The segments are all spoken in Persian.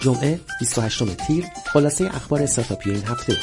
جمعه 28 تیر خلاصه اخبار استارتاپی این هفته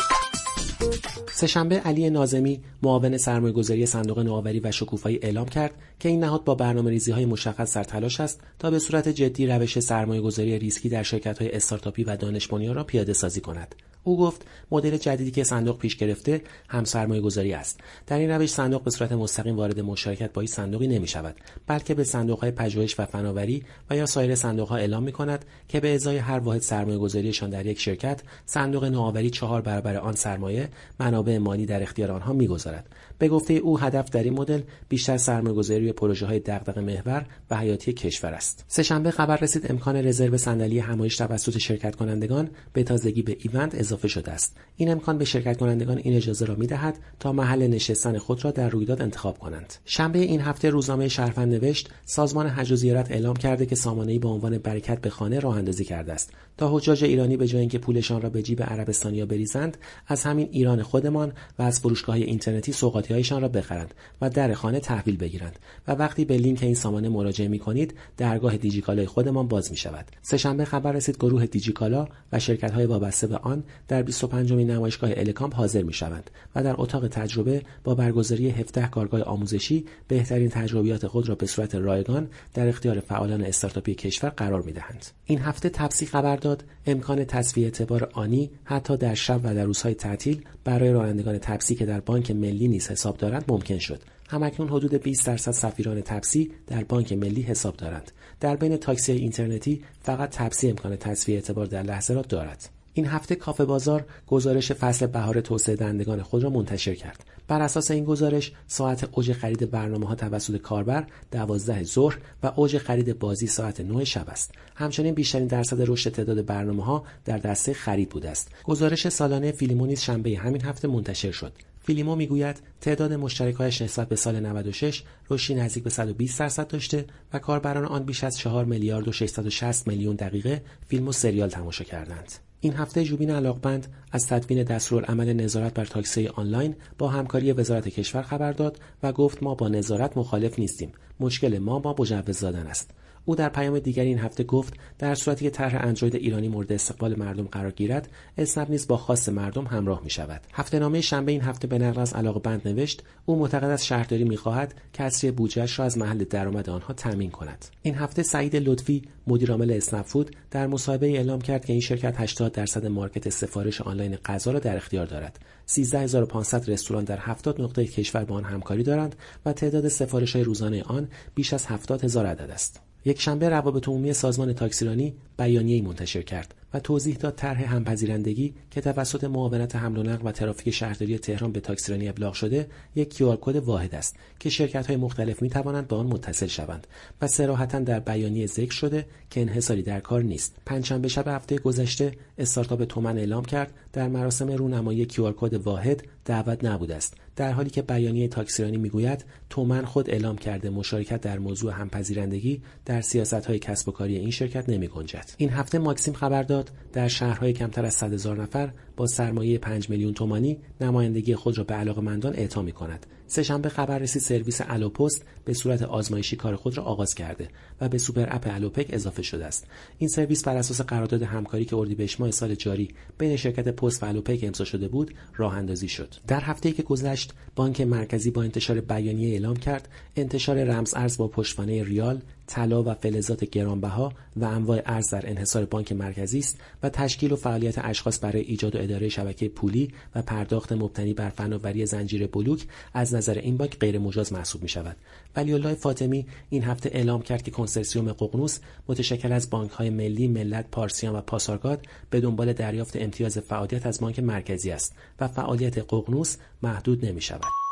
سهشنبه علی نازمی معاون سرمایه‌گذاری صندوق نوآوری و شکوفایی اعلام کرد که این نهاد با برنامه‌ریزی های مشخص در تلاش است تا به صورت جدی روش سرمایه‌گذاری ریسکی در شرکت‌های استارتاپی و دانش را پیاده سازی کند. او گفت مدل جدیدی که صندوق پیش گرفته هم سرمایه گذاری است. در این روش صندوق به صورت مستقیم وارد مشارکت با این صندوقی نمی شود بلکه به صندوق های پژوهش و فناوری و یا سایر صندوق ها اعلام می کند که به ازای هر واحد سرمایه گذاریشان در یک شرکت صندوق نوآوری چهار برابر آن سرمایه منابع مالی در اختیار آنها می‌گذارد. به گفته او هدف در این مدل بیشتر سرمایه‌گذاری روی پروژه های دغدغه محور و حیاتی کشور است. سهشنبه خبر رسید امکان رزرو صندلی همایش توسط شرکت کنندگان به تازگی به ایونت اضافه شده است. این امکان به شرکت کنندگان این اجازه را می‌دهد تا محل نشستن خود را در رویداد انتخاب کنند. شنبه این هفته روزنامه شرفن نوشت سازمان حج و زیارت اعلام کرده که سامانه‌ای با عنوان برکت به خانه راه اندازی کرده است. تا حجاج ایرانی به جای اینکه پولشان را به جیب عربستانیا بریزند از همین ایران خودمان و از فروشگاه اینترنتی هایشان را بخرند و در خانه تحویل بگیرند و وقتی به لینک این سامانه مراجعه می کنید درگاه دیجیکالای خودمان باز می شود سهشنبه خبر رسید گروه دیجیکالا و شرکت های وابسته به آن در 25 مین نمایشگاه الکامپ حاضر می شوند و در اتاق تجربه با برگزاری 17 کارگاه آموزشی بهترین تجربیات خود را به صورت رایگان در اختیار فعالان استارتاپی کشور قرار می دهند. این هفته تپسی خبر داد امکان تصفیه اعتبار آنی حتی در شب و در روزهای تعطیل برای رانندگان تپسی که در بانک ملی نیز حساب دارند ممکن شد. همکنون حدود 20 درصد سفیران تپسی در بانک ملی حساب دارند. در بین تاکسی اینترنتی فقط تپسی امکان تصفیه اعتبار در لحظه را دارد. این هفته کافه بازار گزارش فصل بهار توسعه دهندگان خود را منتشر کرد. بر اساس این گزارش ساعت اوج خرید برنامه ها توسط کاربر 12 ظهر و اوج خرید بازی ساعت 9 شب است. همچنین بیشترین درصد رشد تعداد برنامه ها در دسته خرید بوده است. گزارش سالانه فیلیمو نیز شنبه همین هفته منتشر شد. فیلیمو می‌گوید تعداد مشترکهایش نسبت به سال 96 رشدی نزدیک به 120 درصد داشته و کاربران آن بیش از 4 میلیارد و 660 میلیون دقیقه فیلم و سریال تماشا کردند. این هفته جوبین علاقمند از تدوین دستورالعمل نظارت بر تاکسی آنلاین با همکاری وزارت کشور خبر داد و گفت ما با نظارت مخالف نیستیم. مشکل ما با مجوز دادن است. او در پیام دیگری این هفته گفت در صورتی که طرح اندروید ایرانی مورد استقبال مردم قرار گیرد اسنپ نیز با خواست مردم همراه می شود هفته نامه شنبه این هفته به نقل از علاقه بند نوشت او معتقد از شهرداری می‌خواهد کسری بودجهاش را از محل درآمد آنها تامین کند. این هفته سعید لطفی مدیرعامل اسنپ فود در مصاحبه اعلام کرد که این شرکت 80 درصد مارکت سفارش آنلاین غذا را در اختیار دارد. 13500 رستوران در 70 نقطه کشور با آن همکاری دارند و تعداد سفارش های روزانه آن بیش از 70 هزار عدد است. یک شنبه روابط عمومی سازمان تاکسیرانی بیانیه‌ای منتشر کرد. و توضیح داد طرح همپذیرندگی که توسط معاونت حمل و نقل و ترافیک شهرداری تهران به تاکسیرانی ابلاغ شده یک QR code واحد است که شرکت های مختلف می توانند به آن متصل شوند و صراحتا در بیانیه ذکر شده که انحصاری در کار نیست پنجشنبه شب هفته گذشته استارتاپ تومن اعلام کرد در مراسم رونمایی QR code واحد دعوت نبوده است در حالی که بیانیه تاکسیرانی می‌گوید تومن خود اعلام کرده مشارکت در موضوع همپذیرندگی در سیاست های کسب و کاری این شرکت نمی گنجد. این هفته ماکسیم خبر داد در شهرهای کمتر از 100 هزار نفر با سرمایه 5 میلیون تومانی نمایندگی خود را به علاقمندان اعطا می کند. سهشنبه خبر رسید سرویس الوپست به صورت آزمایشی کار خود را آغاز کرده و به super app الوپک اضافه شده است. این سرویس بر اساس قرارداد همکاری که اردیبهشت ماه سال جاری بین شرکت پست و الوپک امضا شده بود، راه اندازی شد. در هفته‌ای که گذشت، بانک مرکزی با انتشار بیانیه اعلام کرد انتشار رمز ارز با پشتوانه ریال طلا و فلزات گرانبها و انواع ارز در انحصار بانک مرکزی است و تشکیل و فعالیت اشخاص برای ایجاد و اداره شبکه پولی و پرداخت مبتنی بر فناوری زنجیره بلوک از نظر این بانک غیر مجاز محسوب می شود. ولی الله فاطمی این هفته اعلام کرد که کنسرسیوم ققنوس متشکل از بانک های ملی، ملت، پارسیان و پاسارگاد به دنبال دریافت امتیاز فعالیت از بانک مرکزی است و فعالیت ققنوس محدود نمی شود.